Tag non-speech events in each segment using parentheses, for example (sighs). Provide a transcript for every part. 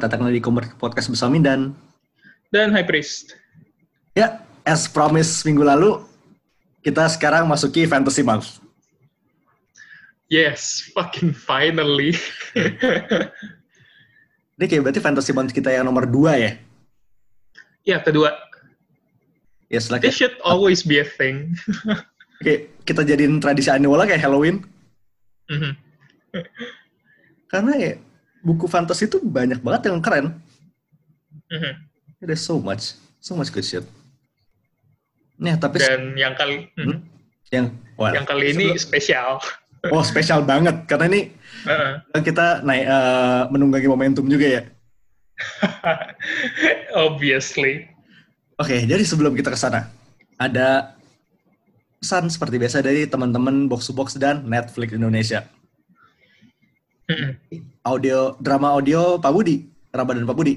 Selamat datang lagi di podcast bersama Mindan. Dan High Priest. Ya, as promised minggu lalu, kita sekarang masuki Fantasy Month. Yes, fucking finally. (laughs) Ini kayak berarti Fantasy Month kita yang nomor dua ya? ya, kedua. Yes, like This should always be a thing. (laughs) Oke, kita jadiin tradisi annual kayak Halloween. Mhm. Karena ya, buku fantasy itu banyak banget yang keren. Mhm. There's so much, so much good shit. Nih, tapi Dan yang kali mhm. yang well, yang kali ini sebelum- spesial. oh spesial banget karena ini kan kita naik eh, menunggangi momentum juga ya. (laughs) Obviously. Oke, jadi sebelum kita ke sana, ada pesan seperti biasa dari teman-teman Box to Box dan Netflix Indonesia. Audio drama audio Pak Budi, Ramadan Pak Budi.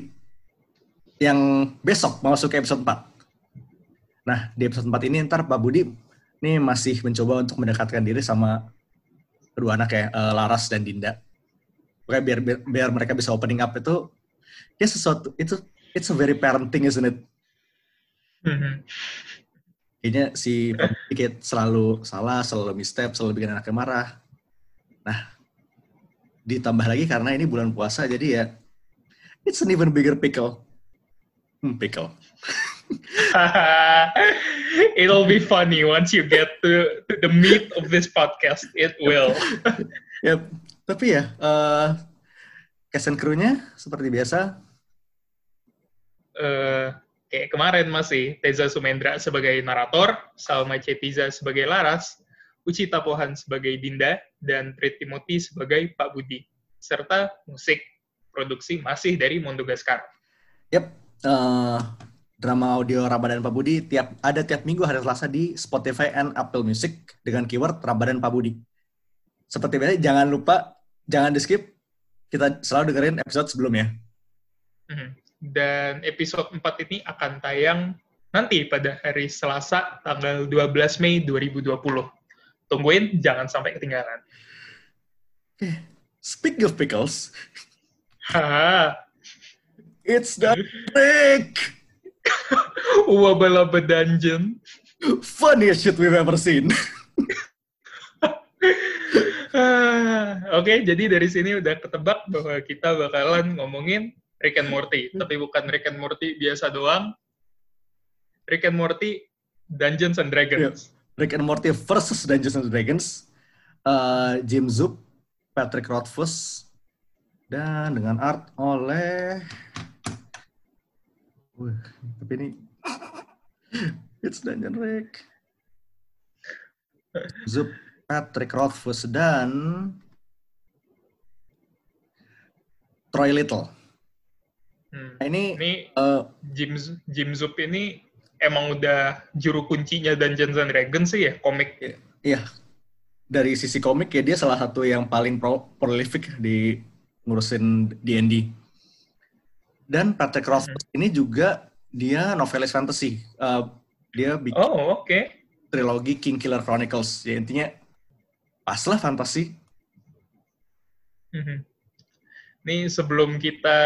Yang besok mau masuk ke episode 4. Nah, di episode 4 ini ntar Pak Budi ini masih mencoba untuk mendekatkan diri sama kedua anak ya, eh, Laras dan Dinda. Pokoknya biar, biar biar mereka bisa opening up itu ya sesuatu itu it's a very parenting isn't it? Mhm. kayaknya si Pak Budi kayak selalu salah, selalu misstep, selalu bikin anaknya marah. Nah, ditambah lagi karena ini bulan puasa, jadi ya it's an even bigger pickle. Hmm, pickle. (laughs) It'll be funny once you get to, to the meat of this podcast. It will. (laughs) Ya, tapi ya, eh cast and crew-nya seperti biasa. eh kayak kemarin masih Teza Sumendra sebagai narator, Salma Cetiza sebagai Laras, Uci Tapohan sebagai Dinda, dan Prit Timothy sebagai Pak Budi. Serta musik produksi masih dari Mondogaskar. Yap, eh, drama audio Ramadan Pak Budi tiap ada tiap minggu hari Selasa di Spotify and Apple Music dengan keyword Ramadan Pak Budi. Seperti biasa, jangan lupa, jangan di skip. Kita selalu dengerin episode sebelumnya. Mhm. Dan episode 4 ini akan tayang nanti pada hari Selasa tanggal 12 Mei 2020. Tungguin, jangan sampai ketinggalan. Speaking of pickles, Haha. it's the break! (laughs) Wabba Dungeon. Funniest shit we've ever seen. (laughs) Oke, jadi dari sini udah ketebak bahwa kita bakalan ngomongin Rick and Morty. Tapi bukan Rick and Morty biasa doang. Rick and Morty Dungeons and Dragons. Rick and Morty versus Dungeons and Dragons. Uh, Jim Zub, Patrick Rothfuss, dan dengan art oleh... Wih, tapi ini... (laughs) It's Dungeon Rick. Zub, Patrick Rothfuss, dan... Troy Little. Hmm. Nah, ini... Ini eh, Jim Jim Zub ini emang udah juru kuncinya Dungeons and Dragons sih ya komik. Iya, dari sisi komik ya dia salah satu yang paling pro prolific di ngurusin D&D. Dan Patrick Rothfuss ini juga dia novelis fantasy. Uh, dia bikin Oh oke. trilogi King Killer Chronicles. Ya intinya pas lah fantasi. Mhm. Nih sebelum kita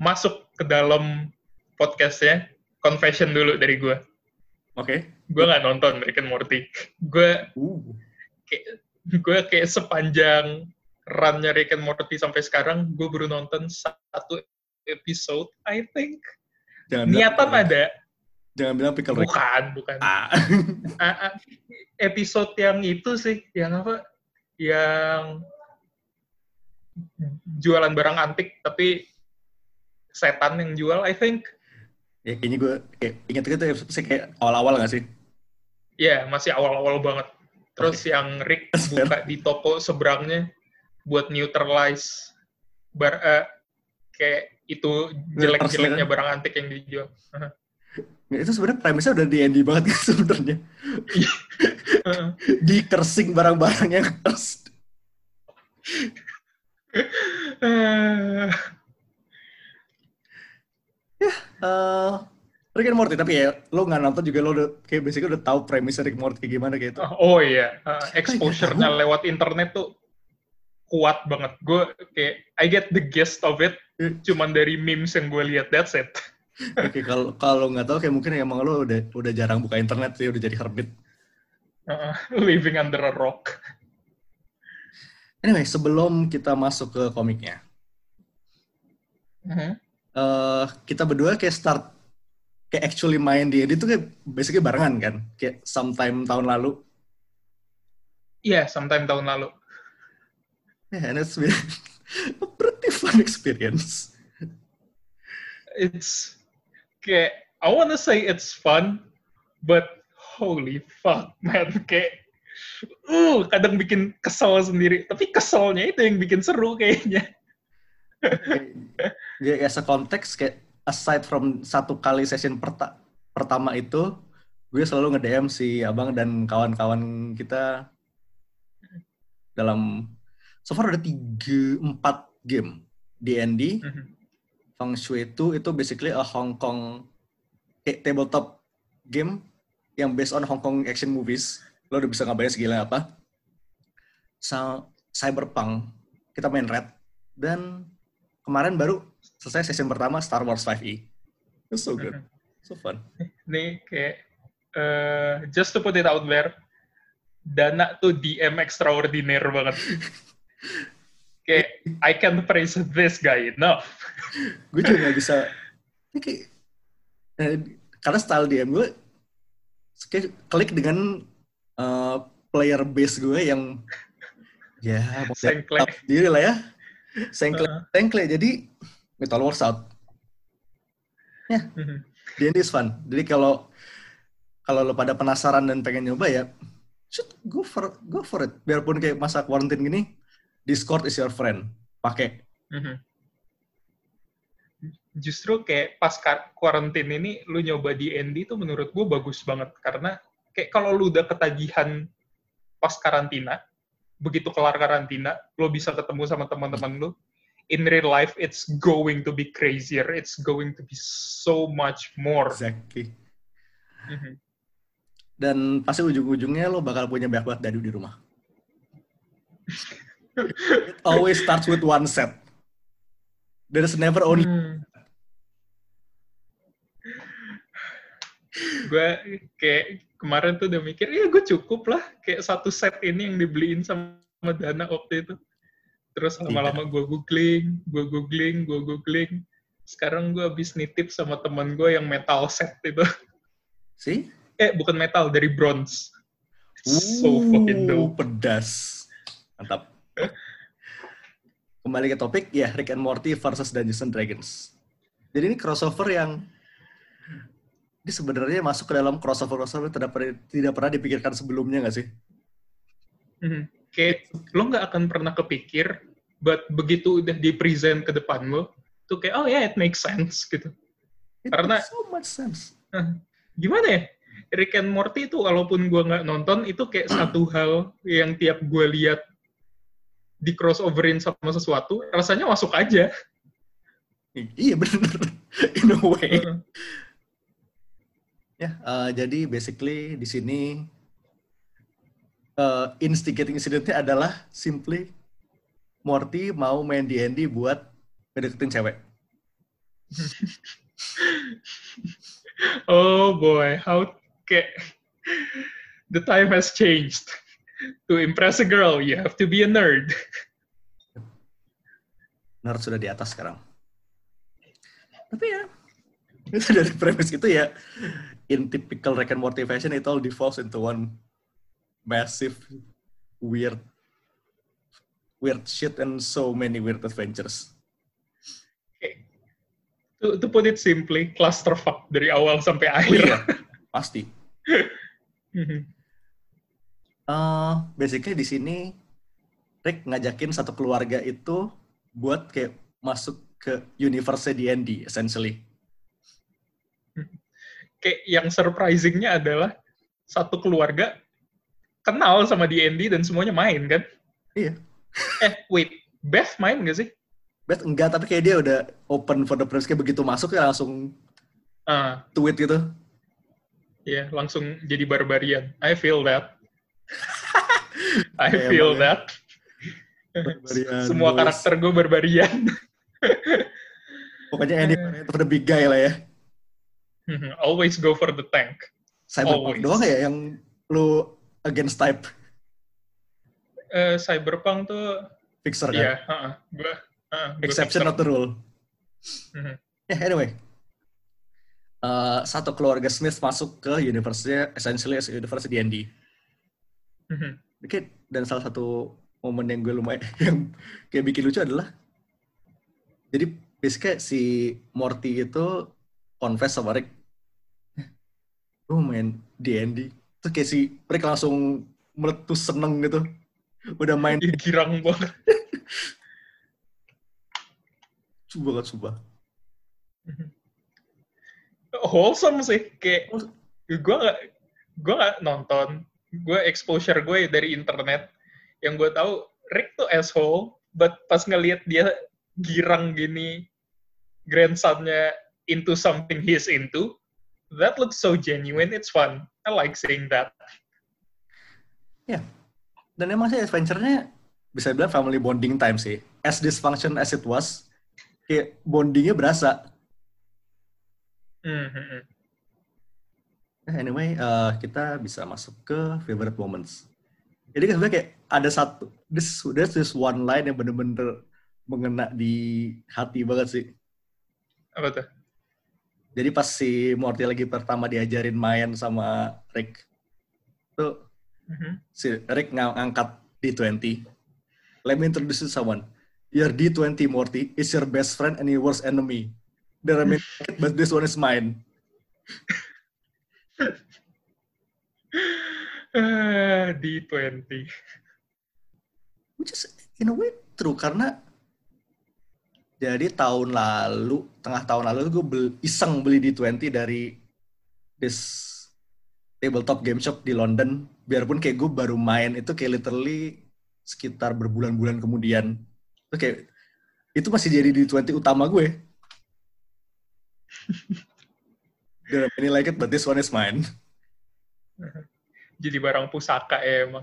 masuk ke dalam podcastnya, confession dulu dari gue. Oke. Gue nggak nonton Rick and Morty. Gue Uh. kayak gue kayak sepanjang run-nya Rick and Morty sampai sekarang, gue baru nonton satu episode, I think. Jangan bilang- Niatan ada, Jangan bilang pickle Rick. bukan, bukan. Ah. (laughs) Ah, ah, episode yang itu sih, yang apa? Yang jualan barang antik, tapi setan yang jual, I think. Ya kayaknya gue kayak inget itu episode kayak awal-awal gak sih? Ya, masih awal-awal banget. Terus yang Rick (laughs) buka di toko seberangnya buat neutralize bar eh, kayak itu jelek-jeleknya barang antik yang dijual. Ya, itu sebenarnya premisnya udah di Andy banget kan (laughs) sebenarnya. (laughs) di kersing barang-barang yang kers. Ya, uh, Rick and Morty tapi ya lo nggak nonton juga lo udah kayak basically udah tahu premis Rick and Morty kayak gimana gitu. Oh iya, uh, exposure-nya lewat internet tuh kuat banget. Gue kayak I get the gist of it hmm. cuman dari memes yang gue lihat that's it. (laughs) Oke, okay, kalau kalau nggak tahu kayak mungkin emang lo udah udah jarang buka internet sih, udah jadi hermit. Uh, living under a rock. Anyway, sebelum kita masuk ke komiknya, uh -huh. Uh, kita berdua kayak start kayak actually main di itu kayak basically barengan kan? Kayak sometime tahun lalu. Iya yeah, sometime tahun lalu. Yeah, and it's been (laughs) a pretty fun experience. It's kayak I wanna say it's fun but holy fuck man kayak uh kadang bikin kesel sendiri. Tapi keselnya itu yang bikin seru kayaknya ya as a konteks kayak aside from satu kali session perta pertama itu, gue selalu nge-DM si Abang dan kawan-kawan kita. Dalam so far ada tiga empat game. D&D mm -hmm. Feng Shui itu itu basically a Hong Kong kayak tabletop game yang based on Hong Kong action movies. Lo udah bisa ngabarin segila apa. So, Cyberpunk kita main Red. Dan kemarin baru selesai session pertama Star Wars 5e. It's so good. So fun. (laughs) Nih kayak uh, just to put it out there, Dana tuh DM extraordinary banget. (laughs) kayak I can't praise this guy enough. (laughs) gue juga gak bisa. Ini kayak, eh, karena style DM gue kayak klik dengan uh, player base gue yang ya mau diri lah ya. Sengkle, uh. sengkle. Jadi Metal Wars out. Ya, yeah. mm-hmm. D&D is fun. Jadi kalau kalau lo pada penasaran dan pengen nyoba ya, shoot go for go for it. Biarpun kayak masa quarantine gini, Discord is your friend. Pakai. Mm-hmm. Justru kayak pas quarantine ini, lu nyoba D&D itu menurut gue bagus banget. Karena kayak kalau lu udah ketagihan pas karantina, begitu kelar karantina, lo bisa ketemu sama teman-teman lu, in real life it's going to be crazier. It's going to be so much more. Exactly. Mm-hmm. Dan pasti ujung-ujungnya lo bakal punya banyak banget dadu di rumah. It always starts with one set. There's never only. Hmm. gue kayak kemarin tuh udah mikir, ya gue cukup lah kayak satu set ini yang dibeliin sama Dana waktu itu. Terus lama-lama gue googling, gue googling, gue googling. Sekarang gue habis nitip sama teman gue yang metal set itu. Sih? Eh, bukan metal, dari bronze. so fucking dope. Pedas. Mantap. Kembali ke topik, ya Rick and Morty versus Dungeons and Dragons. Jadi ini crossover yang ini sebenarnya masuk ke dalam crossover crossover tidak pernah tidak pernah dipikirkan sebelumnya nggak sih? Mm-hmm kayak lo nggak akan pernah kepikir, but begitu udah di present ke depan lo, tuh kayak oh ya yeah, it makes sense gitu. It Karena so much sense. gimana ya? Rick and Morty itu walaupun gue nggak nonton itu kayak satu (clears throat) hal yang tiap gue lihat di crossoverin sama sesuatu rasanya masuk aja. Iya bener, (laughs) in a way. Uh. Ya, uh, jadi basically di sini uh, instigating incidentnya adalah simply Morty mau main D&D buat ngedeketin cewek. oh boy, how okay. the time has changed. To impress a girl, you have to be a nerd. Nerd sudah di atas sekarang. Tapi ya, itu dari premis itu ya, in typical Rick and Morty fashion, it all devolves into one massive weird weird shit and so many weird adventures. Okay. To, to put it simply, clusterfuck dari awal sampai akhir. Oh, iya, (laughs) pasti. Uh, basically di sini Rick ngajakin satu keluarga itu buat kayak masuk ke universe D&D essentially. Kayak yang surprisingnya adalah satu keluarga kenal sama D&D dan semuanya main kan? Iya. Eh, wait, Beth main gak sih? Beth enggak, tapi kayak dia udah open for the press. Kayak begitu masuk ya langsung uh, tweet gitu. Iya, yeah, langsung jadi barbarian. I feel that. (laughs) I yeah, feel ya. that. Barbarian, Semua boys. karakter gue barbarian. (laughs) Pokoknya any for the big guy lah ya. (laughs) Always go for the tank. Cyberpunk doang ya yang lu against type? Uh, Cyberpunk tuh fixer kan? Iya, yeah, uh -uh. gua, uh, exception of the rule. Mm-hmm. Yeah, anyway. Uh, satu keluarga Smith masuk ke university essentially as university D&D. Mm-hmm. Dan salah satu momen yang gue lumayan (laughs) yang kayak bikin lucu adalah jadi basically si Morty itu confess sama Rick gue main D&D terus kayak si Rick langsung meletus seneng gitu udah (laughs) main ya, girang banget (laughs) coba banget coba (laughs) wholesome sih kayak gue gak gue gak nonton gue exposure gue dari internet yang gue tahu Rick tuh asshole but pas ngelihat dia girang gini grandsonnya into something he's into that looks so genuine. It's fun. I like seeing that. Ya. Yeah. Dan emang sih adventure-nya bisa bilang family bonding time sih. As dysfunction as it was, kayak bondingnya berasa. Mm-hmm. Anyway, uh, kita bisa masuk ke favorite moments. Jadi kan sebenarnya kayak ada satu, this, there's this one line yang bener-bener mengena di hati banget sih. Apa tuh? Jadi pas si Morty lagi pertama diajarin main sama Rick, tuh mm-hmm. si Rick ng ngangkat D20. Let me introduce you someone. Your D20 Morty is your best friend and your worst enemy. There are many, but this one is mine. uh, D20. Which is in a way true karena jadi tahun lalu, tengah tahun lalu gue beli, iseng beli di 20 dari this tabletop game shop di London. Biarpun kayak gue baru main itu kayak literally sekitar berbulan-bulan kemudian. Itu kayak itu masih jadi di 20 utama gue. (laughs) Don't really like it, but this one is mine. (laughs) Jadi barang pusaka ya emang.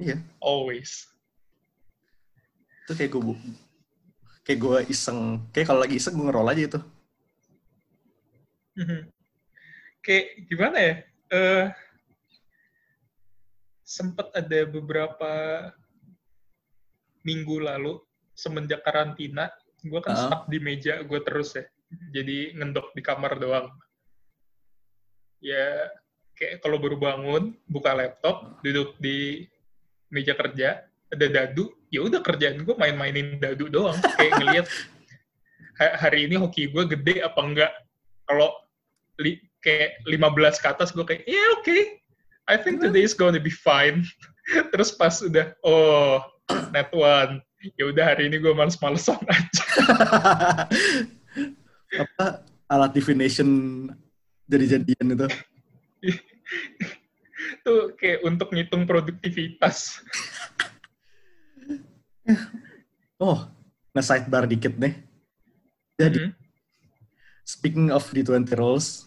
Iya. Always. Itu kayak gue kayak gue iseng kayak kalau lagi iseng gue ngerol aja itu (laughs) kayak gimana ya uh, sempet ada beberapa minggu lalu semenjak karantina gue kan uh -huh. stuck di meja gue terus ya. Jadi ngendok di kamar doang. Ya kayak kalau baru bangun buka laptop duduk di meja kerja ada dadu ya udah kerjaan gue main-mainin dadu doang kayak ngelihat (laughs) hari ini hoki gue gede apa enggak. Kalau li, kayak 15 ke atas gue kayak ya yeah, oke okay. I think today is gonna be fine (laughs) terus pas udah oh net one ya udah hari ini gue males-malesan aja (laughs) apa alat divination jadi jadian itu (laughs) tuh kayak untuk ngitung produktivitas Oh, nge-sidebar dikit nih. Jadi, mm -hmm. speaking of the 20 roles,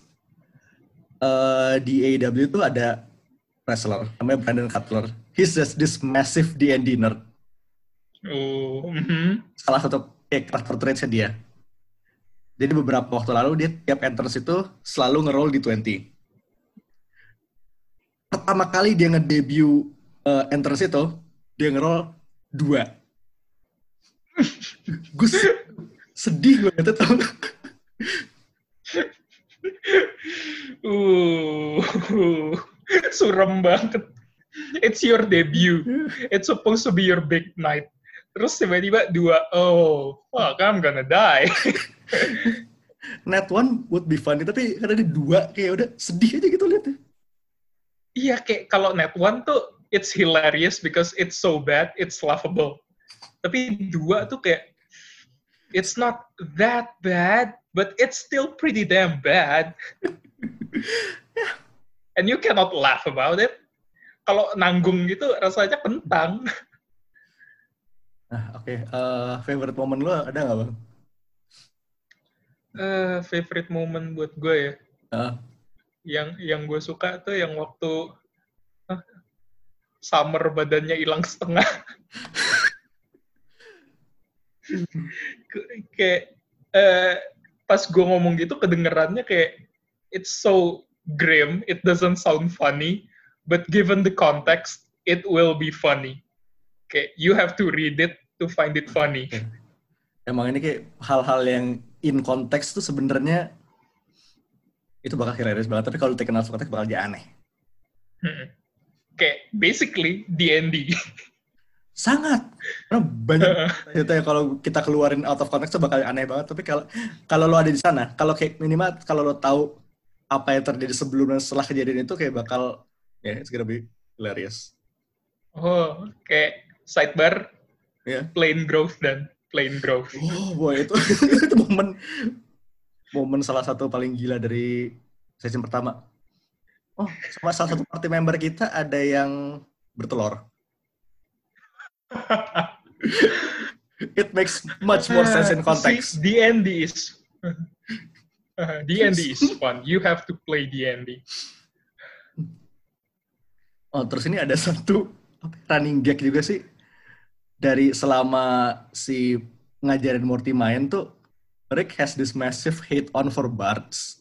uh, di AEW itu ada wrestler, namanya Brandon Cutler. He's just this massive D&D nerd. Oh. Mm -hmm. Salah satu eh, karakter traitsnya dia. Jadi beberapa waktu lalu dia tiap entrance itu selalu nge-roll di 20. Pertama kali dia nge-debut uh, entrance itu, dia nge-roll dua gue sedih gue tau (laughs) uh, (laughs) suram banget. It's your debut. It's supposed to be your big night. Terus tiba-tiba dua oh fuck I'm gonna die. (laughs) Net one would be funny tapi karena ada dua kayak udah sedih aja gitu liatnya. Iya kayak kalau net one tuh it's hilarious because it's so bad, it's laughable. Tapi dua tuh kayak it's not that bad, but it's still pretty damn bad. (laughs) And you cannot laugh about it. Kalau nanggung gitu rasanya kentang. Nah, oke. Okay. Uh, favorite moment lu ada nggak bang? Uh, favorite moment buat gue ya. Uh. Yang yang gue suka tuh yang waktu uh, summer badannya hilang setengah. (laughs) (laughs) kayak uh, pas gue ngomong gitu kedengerannya kayak it's so grim, it doesn't sound funny, but given the context, it will be funny. Kayak you have to read it to find it funny. Emang ini kayak hal-hal yang in context tuh sebenarnya itu bakal hilarious banget, tapi kalau taken out of context bakal jadi aneh. Hmm. Kayak basically D&D. (laughs) Sangat. Karena banyak (laughs) itu ya kalau kita keluarin out of context itu bakal aneh banget. Tapi kalau kalau lo ada di sana, kalau kayak minimal kalau lo tahu apa yang terjadi sebelum dan setelah kejadian itu kayak bakal ya yeah, it's gonna be hilarious. Oh, kayak sidebar, yeah. plain growth dan plain growth. Oh boy itu (laughs) itu momen momen salah satu paling gila dari season pertama. Oh, sama salah satu party member kita ada yang bertelur. (laughs) It makes much more sense in (laughs) context. See, D&D is (laughs) D&D is fun. You have to play D&D. Oh, terus ini ada satu running gag juga sih dari selama si ngajarin Morty main tuh Rick has this massive hate on for bards.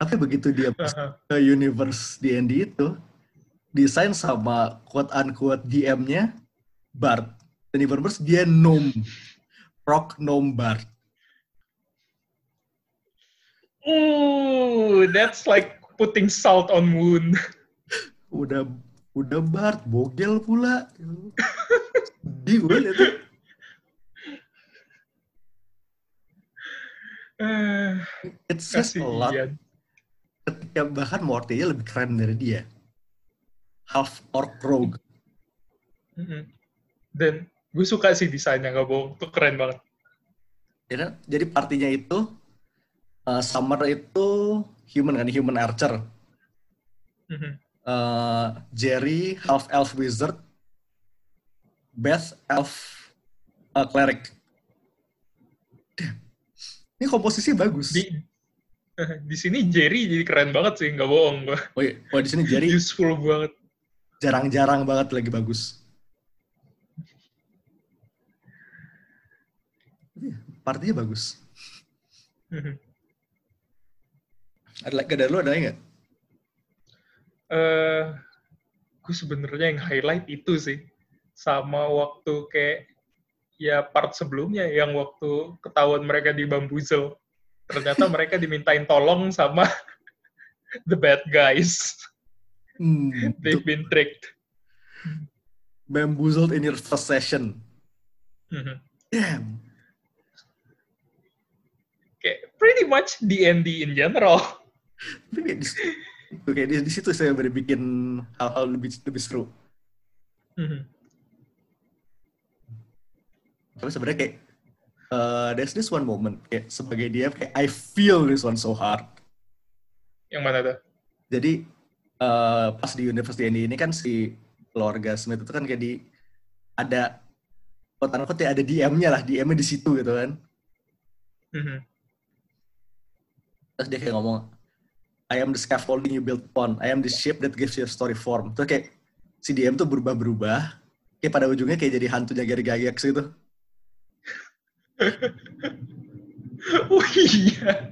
Tapi begitu dia ke universe D&D itu, desain sama quote-unquote DM-nya Bard. Dan universe dia gnome rock Bard. Ooh, that's like putting salt on wound. (laughs) udah udah Bart bogel pula. (laughs) Di gue itu. (sighs) It says a lot. Ketika bahkan Morty lebih keren dari dia. Half orc rogue. Dan Gue suka sih desainnya, gak bohong. Itu keren banget. Ya, jadi partinya itu, uh, Summer itu human kan, human archer. Uh, Jerry, half elf wizard. Beth, elf uh, cleric. Ini komposisi bagus. Di, (laughs) di sini Jerry jadi keren banget sih, nggak bohong gue. Oh, iya. oh di sini Jerry (laughs) useful banget. Jarang-jarang banget lagi bagus. partinya bagus. (laughs) Ada lagi dari lu ada nggak? Uh, eh, gue sebenarnya yang highlight itu sih sama waktu kayak ya part sebelumnya yang waktu ketahuan mereka di bambuzel ternyata (laughs) mereka dimintain tolong sama (laughs) the bad guys. Hmm, They've been tricked. Bamboozled in your first session. Mm-hmm. Damn kayak pretty much D&D in general. Tapi kayak di, di situ saya baru bikin hal-hal lebih lebih seru. Mm-hmm. Tapi sebenarnya kayak uh, there's this one moment kayak sebagai dia kayak I feel this one so hard. Yang mana tuh? Jadi uh, pas di University ini, ini kan si keluarga Smith itu kan kayak di ada kota kota ada DM-nya lah, DM-nya di situ gitu kan. Mm-hmm. Terus dia kayak ngomong I am the scaffolding you built upon. I am the ship that gives you a story form. Terus kayak si DM tuh berubah-berubah. Kayak pada ujungnya kayak jadi hantunya Gary Gygax gitu. (laughs) Oh iya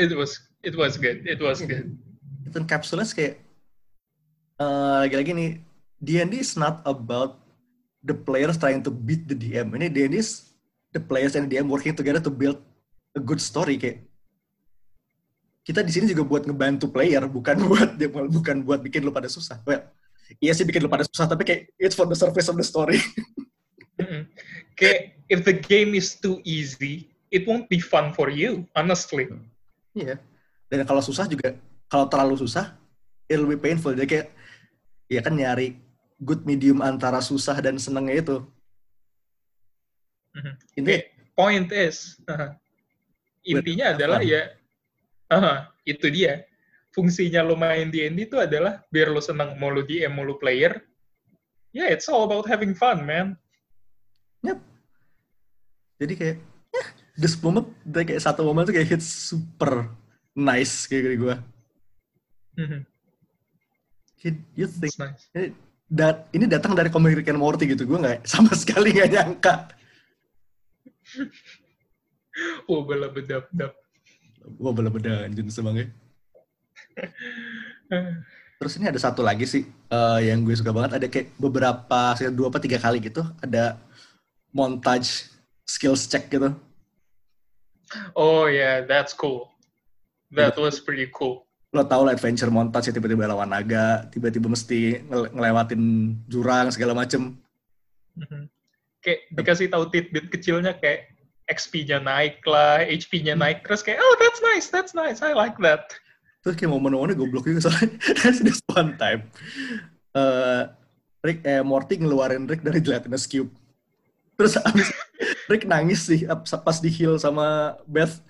it was it was good it was good itu kapsulnya kayak uh, lagi-lagi nih D&D is not about the players trying to beat the DM. Ini Dennis, the players and the DM working together to build a good story kayak kita di sini juga buat ngebantu player bukan (laughs) buat bukan buat bikin lu pada susah. Well, iya sih bikin lu pada susah tapi kayak it's for the surface of the story. (laughs) mm-hmm. Kayak if the game is too easy, it won't be fun for you, honestly. Iya. Dan kalau susah juga, kalau terlalu susah, it'll be painful. Jadi kayak, ya kan nyari good medium antara susah dan senengnya itu. Mhm. Ini Okay, point is, uh, intinya adalah fun. ya, uh, itu dia. Fungsinya lo main D&D itu adalah biar lo senang mau lo DM, mau lo player. Yeah, it's all about having fun, man. Yep. Jadi kayak, ya, this moment, dari kayak satu momen tuh kayak hits super nice kayak gini gue. Mhm. You think, nice. ini, dat, ini datang dari komik Rick and Morty gitu. Gue nggak (laughs) sama sekali nggak nyangka. (laughs) Oh, bela bedap-dap. Wah, bela-beda anjir semangnya. Eh, (laughs) Terus ini ada satu lagi sih eh, yang gue suka banget. Ada kayak beberapa, sekitar dua apa tiga kali gitu. Ada montage skills check gitu. Oh yeah, that's cool. That was pretty cool. Lo tau lah adventure montage ya tiba-tiba lawan naga, tiba-tiba mesti ngel- ngelewatin jurang segala macem. Mhm. Kayak dikasih tahu tidbit kecilnya kayak XP-nya naik lah, HP-nya naik terus kayak oh that's nice, that's nice, I like that. Terus kayak momen-momennya goblok juga soalnya. There's this one time. eh Rick, eh, Morty ngeluarin Rick dari gelatinous cube. Terus abis Rick nangis sih pas di heal sama Beth.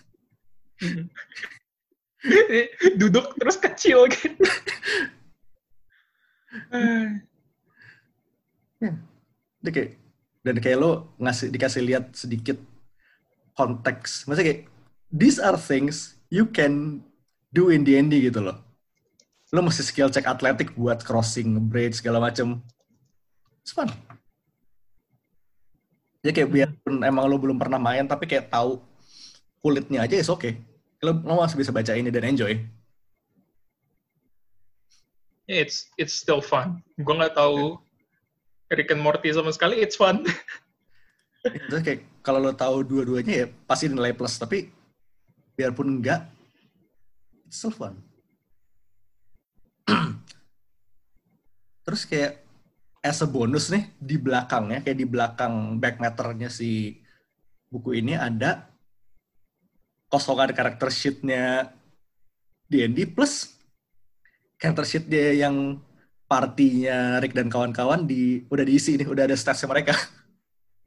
(laughs) Duduk terus kecil gitu. (sighs) Dia kayak, dan kayak lo ngasih dikasih lihat sedikit konteks. Maksudnya kayak, these are things you can do in D&D gitu loh. Lo mesti skill check atletik buat crossing, bridge, segala macem. It's fun. Jadi kayak biarpun emang lo belum pernah main, tapi kayak tahu kulitnya aja is oke. Okay. Lo, lo masih bisa baca ini dan enjoy. It's it's still fun. Gue nggak tahu Rick and Morty sama sekali. It's fun. Terus kayak kalau lo tahu dua-duanya ya pasti nilai plus, tapi biarpun enggak, it's still fun. (clears throat) Terus kayak as a bonus nih di belakangnya, kayak di belakang back matternya si buku ini ada kosongan karakter sheet-nya D&D plus karakter sheet dia yang partinya Rick dan kawan-kawan di udah diisi nih, udah ada statsnya mereka. (laughs)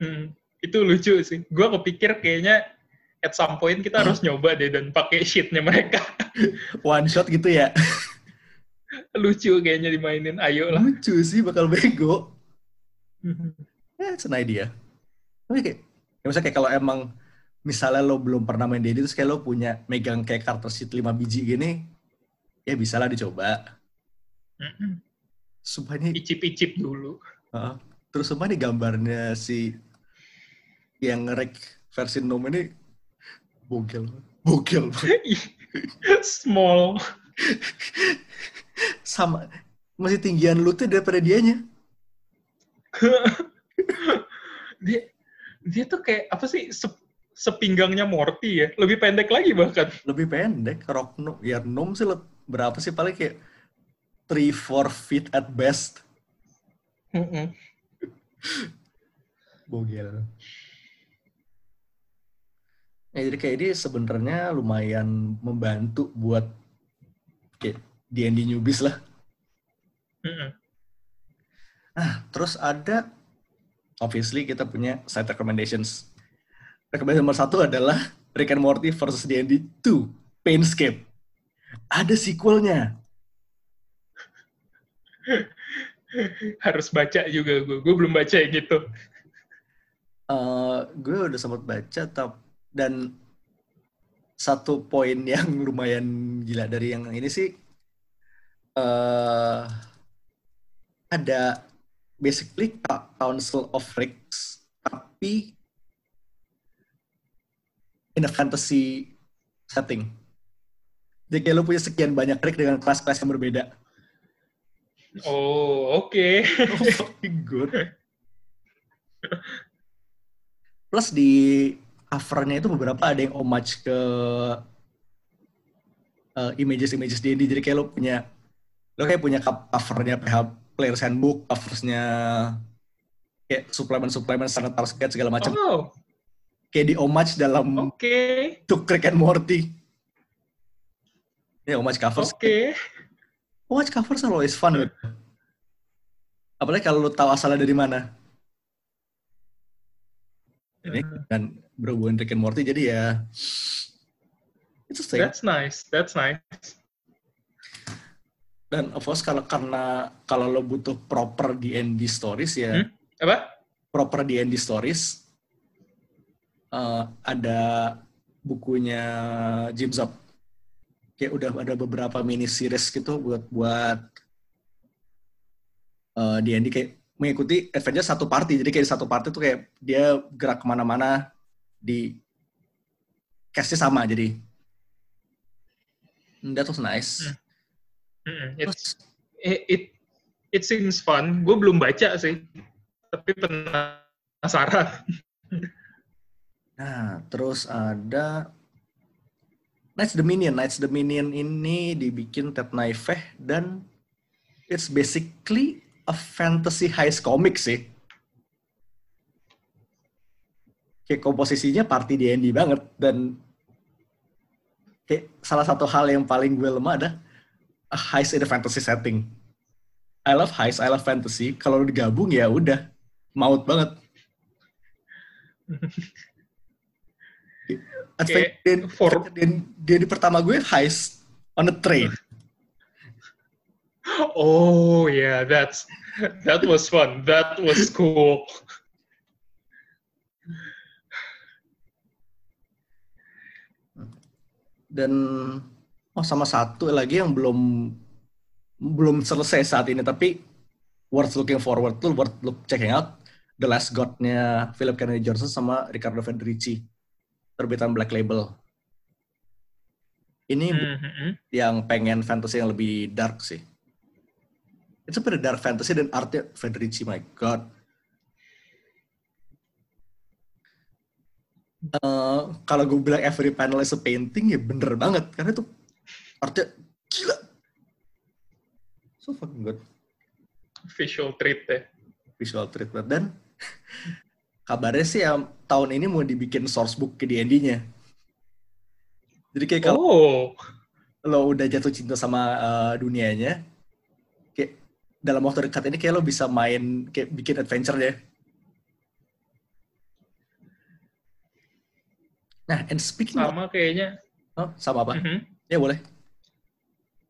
Hmm, itu lucu sih. Gue kepikir kayaknya at some point kita harus nyoba deh dan pakai sheetnya mereka. One shot gitu ya. (laughs) lucu kayaknya dimainin. Ayo lah. Lucu sih bakal bego. It's an idea. Tapi kayak, ya misalnya kayak kalau emang misalnya lo belum pernah main D&D terus kayak lo punya megang kayak karakter sheet 5 biji gini, ya bisa lah dicoba. Sumpah ini, Icip-icip dulu. uh, terus sumpah nih gambarnya si yang Rick versi Nom ini bogel. Bogel. (laughs) Small. Sama, masih tinggian lu tuh daripada dianya. (laughs) dia dia tuh kayak apa sih se- sepinggangnya Morty ya lebih pendek lagi bahkan Lebih pendek, Rock Nom. Ya Nom sih berapa sih paling kayak 3-4 feet at best. (laughs) Bogel. Ya, jadi kayak ini sebenarnya lumayan membantu buat kayak D&D newbies lah. Mm-mm. Nah, terus ada obviously kita punya side recommendations. Rekomendasi nomor satu adalah Rick and Morty versus D&D 2, Painscape. Ada sequelnya. (laughs) harus baca juga gue gue belum baca yang gitu Eh, gue udah sempat baca tap- dan satu poin (laughs) yang lumayan gila dari yang ini sih eh ada basically Ca- Council of Ricks tapi in a fantasy setting. Jadi kayak lo punya sekian banyak Rick dengan kelas-kelas yang berbeda. oh oke (laughs) Oh, fucking good. (laughs) Plus di covernya itu beberapa ada yang homage ke uh, images-images D&D. Jadi kayak lo punya lo kayak punya co- covernya PH Player's Handbook, coversnya kayak suplemen-suplemen sangat target segala macam. oh kayak di homage dalam Oke. To Rick and Morty. Ya, homage covers. Oke. Homage covers are always fun. Apalagi kalau lu tahu asalnya dari mana. Ini dan berhubungan Rick and Morty, jadi ya... Itu sih. That's nice. That's nice. Dan of course kalau karena kalau lo butuh proper D&D stories ya, Hmm? Apa? proper D&D stories eh, ada bukunya Jim Zub. Kayak udah ada beberapa mini series gitu buat buat eh, D&D kayak mengikuti adventure satu party. Jadi kayak di satu party tuh kayak dia gerak ke mana-mana di cast-nya sama jadi. Hmm, That was nice. It's, it, it it seems fun. Gue belum baca sih, tapi penasaran. (laughs) Nah, terus ada Knights Dominion. Knights Dominion ini dibikin Ted Naifeh dan it's basically a fantasy heist comic sih. Kayak komposisinya party D&D banget dan kayak salah satu hal yang paling gue lemah ada a heist in a fantasy setting. I love heist, I love fantasy. Kalau digabung ya udah maut banget. (laughs) Adventure Kayak Dan- for- Dan- dia di pertama gue heist on a train. (laughs) Oh yeah, that's that was fun. That was cool. Dan oh sama satu lagi yang belum belum selesai saat ini tapi worth looking forward to, worth look checking out The Last God-nya Philip Kennedy Johnson sama Ricardo Federici terbitan Black Label. Ini Mhm. yang pengen fantasy yang lebih dark sih. It's a pretty dark fantasy dan artnya Federici, my god. Eh, kalau gue bilang every panel is a painting ya bener banget karena itu artnya gila. So fucking good Visual treat deh. visual treatment dan kabarnya sih ya, tahun ini mau dibikin source book ke D&D-nya. Jadi kayak kalau Oh, lo udah jatuh cinta sama uh, dunianya, kayak dalam waktu dekat ini kayak lo bisa main kayak bikin adventure deh. Nah, and speaking of, sama kayaknya. oh, sama apa? Mhm. Ya boleh.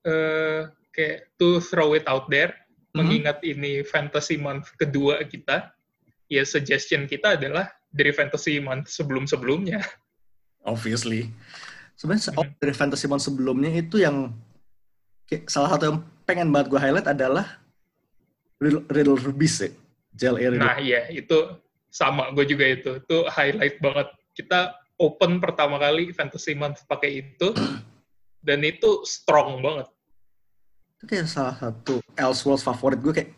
Eh, kayak to throw it out there, Mhm. mengingat ini fantasy month kedua kita, ya suggestion kita adalah dari fantasy month sebelum-sebelumnya. Obviously. Sebenarnya se- oh, Mhm. dari fantasy month sebelumnya itu yang kayak salah satu yang pengen banget gue highlight adalah Riddle, Riddle Beast ya. Air Nah, iya, itu sama gue juga itu. Itu highlight banget. Kita open pertama kali fantasy month pakai itu, dan itu strong banget. itu kayak salah satu Elseworlds favorit gue kayak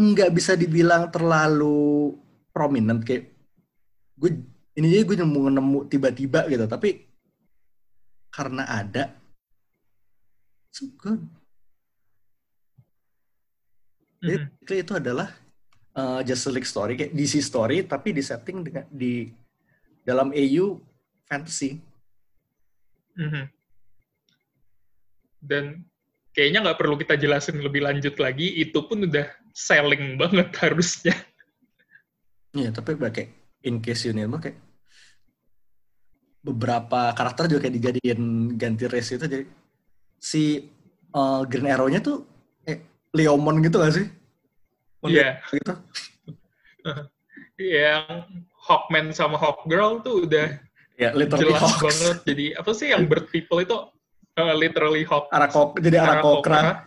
nggak bisa dibilang terlalu prominent kayak gue ini aja gue nemu nemu tiba-tiba gitu tapi karena ada so good jadi Mhm. basically itu adalah uh, Justice League story kayak DC story tapi di setting dengan di dalam AU fantasy Mhm. Dan kayaknya nggak perlu kita jelasin lebih lanjut lagi, itu pun udah selling banget harusnya. Iya, tapi kayak in case you need kayak beberapa karakter juga kayak dijadiin ganti race itu jadi si uh, Green Arrow-nya tuh eh, Leomon gitu gak sih? Iya. Gitu. (laughs) Yang Hawkman sama Hawkgirl tuh udah Ya, literally jelas Hawks. banget. Jadi apa sih yang bird people itu uh, literally Hawk. Arakok, jadi Arakokra.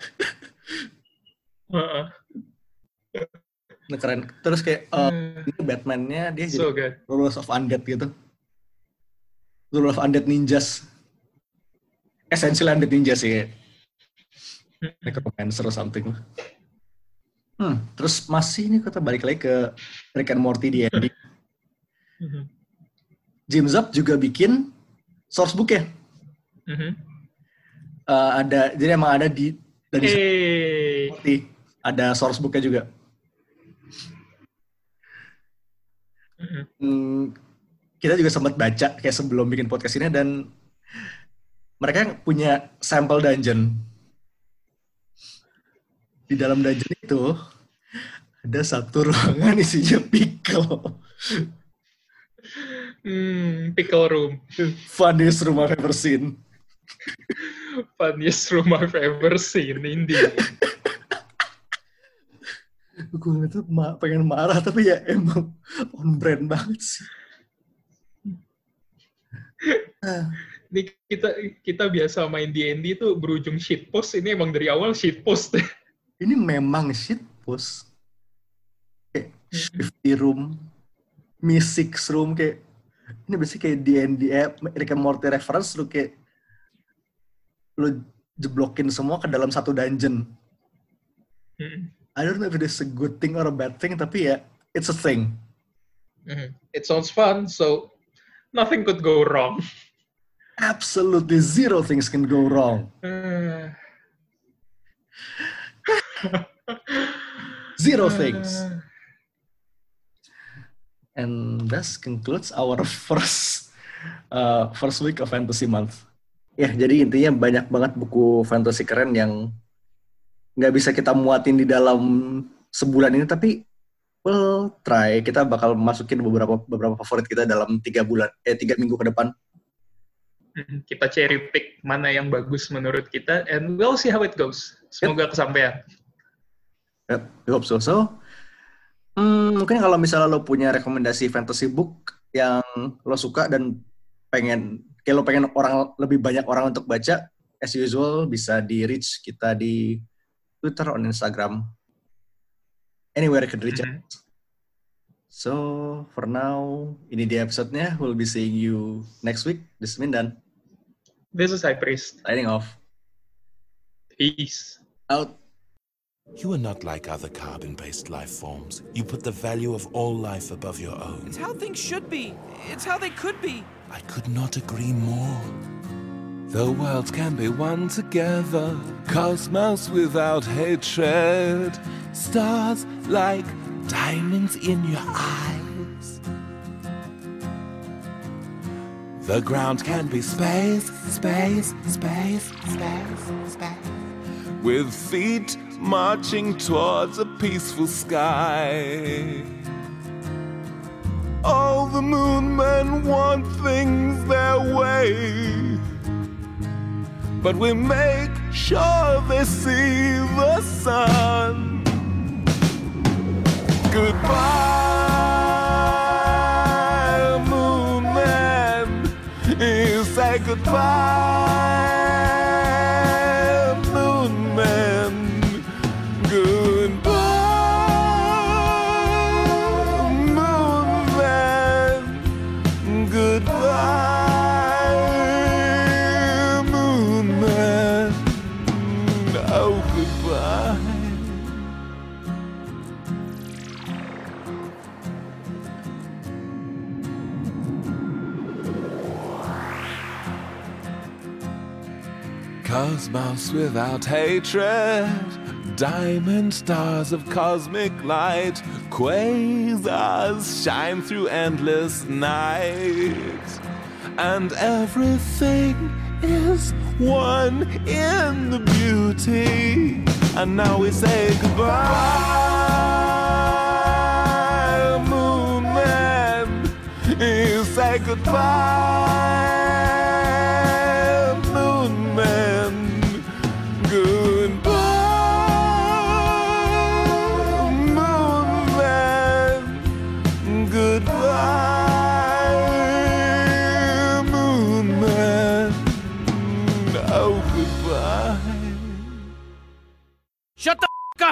(laughs) Heeh. Nah, keren. Terus kayak uh, Hmm, Batman-nya dia jadi so good. Rulers of Undead gitu. Rulers of Undead Ninjas. Essentially Undead Ninjas sih. Necromancer or something. Hmm, terus masih ini kita balik lagi ke Rick and Morty di Andy. (laughs) Mhm. Jim Zub juga bikin source book ya. Mhm. Eh, ada jadi emang ada di dari Hey. Ada source booknya juga. Mhm. Hmm, kita juga sempat baca kayak sebelum bikin podcast ini dan mereka punya sampel dungeon. Di dalam dungeon itu ada satu ruangan isinya pickle. Hmm, pickle room. Funniest room I've ever seen. Funniest room I've ever seen, indeed. gue tuh ma pengen marah tapi ya emang on brand banget sih. Ini kita kita biasa main D&D itu berujung shitpost, ini emang dari awal shitpost. Ini memang shitpost. Kayak Shifty Room, Mystic Room, kayak ini biasanya kayak D&D, eh, Rick and Morty reference, lu kayak lu jeblokin semua ke dalam satu dungeon. Hmm. I don't know if it is a good thing or a bad thing, tapi ya, it's a thing. Mhm. It sounds fun, so nothing could go wrong. Absolutely zero things can go wrong. (sighs) Zero things. (sighs) (sighs) And thus concludes our (laughs) first uh, first week of Fantasy Month. Ya, jadi intinya banyak banget buku fantasy keren yang nggak bisa kita muatin di dalam sebulan ini, tapi we'll try. Kita bakal masukin beberapa beberapa favorit kita dalam tiga bulan, eh tiga minggu ke depan. Mhm. kita cherry pick mana yang bagus menurut kita, and we'll see how it goes. Semoga kesampaian. Yep, I hope so. So, hmm, mungkin kalau misalnya lo punya rekomendasi fantasy book yang lo suka dan pengen, kayak lo pengen orang lebih banyak orang untuk baca, as usual bisa di reach kita di Twitter on Instagram. Anywhere you can reach us. So, for now, ini dia episode-nya. We'll be seeing you next week. This is Mindan. This is High Priest. Signing off. Peace. Out. You are not like other carbon based life forms. You put the value of all life above your own. It's how things should be. It's how they could be. I could not agree more. The worlds can be one together, cosmos without hatred, stars like diamonds in your eyes. The ground can be space, space, space, space, space. With feet marching towards a peaceful sky. All the moon men want things their way. But we make sure they see the sun. Goodbye, moon man. You say goodbye, Cosmos without hatred, diamond stars of cosmic light, quasars shine through endless night, and everything is one in the beauty. And now we say goodbye, moon man. You say goodbye,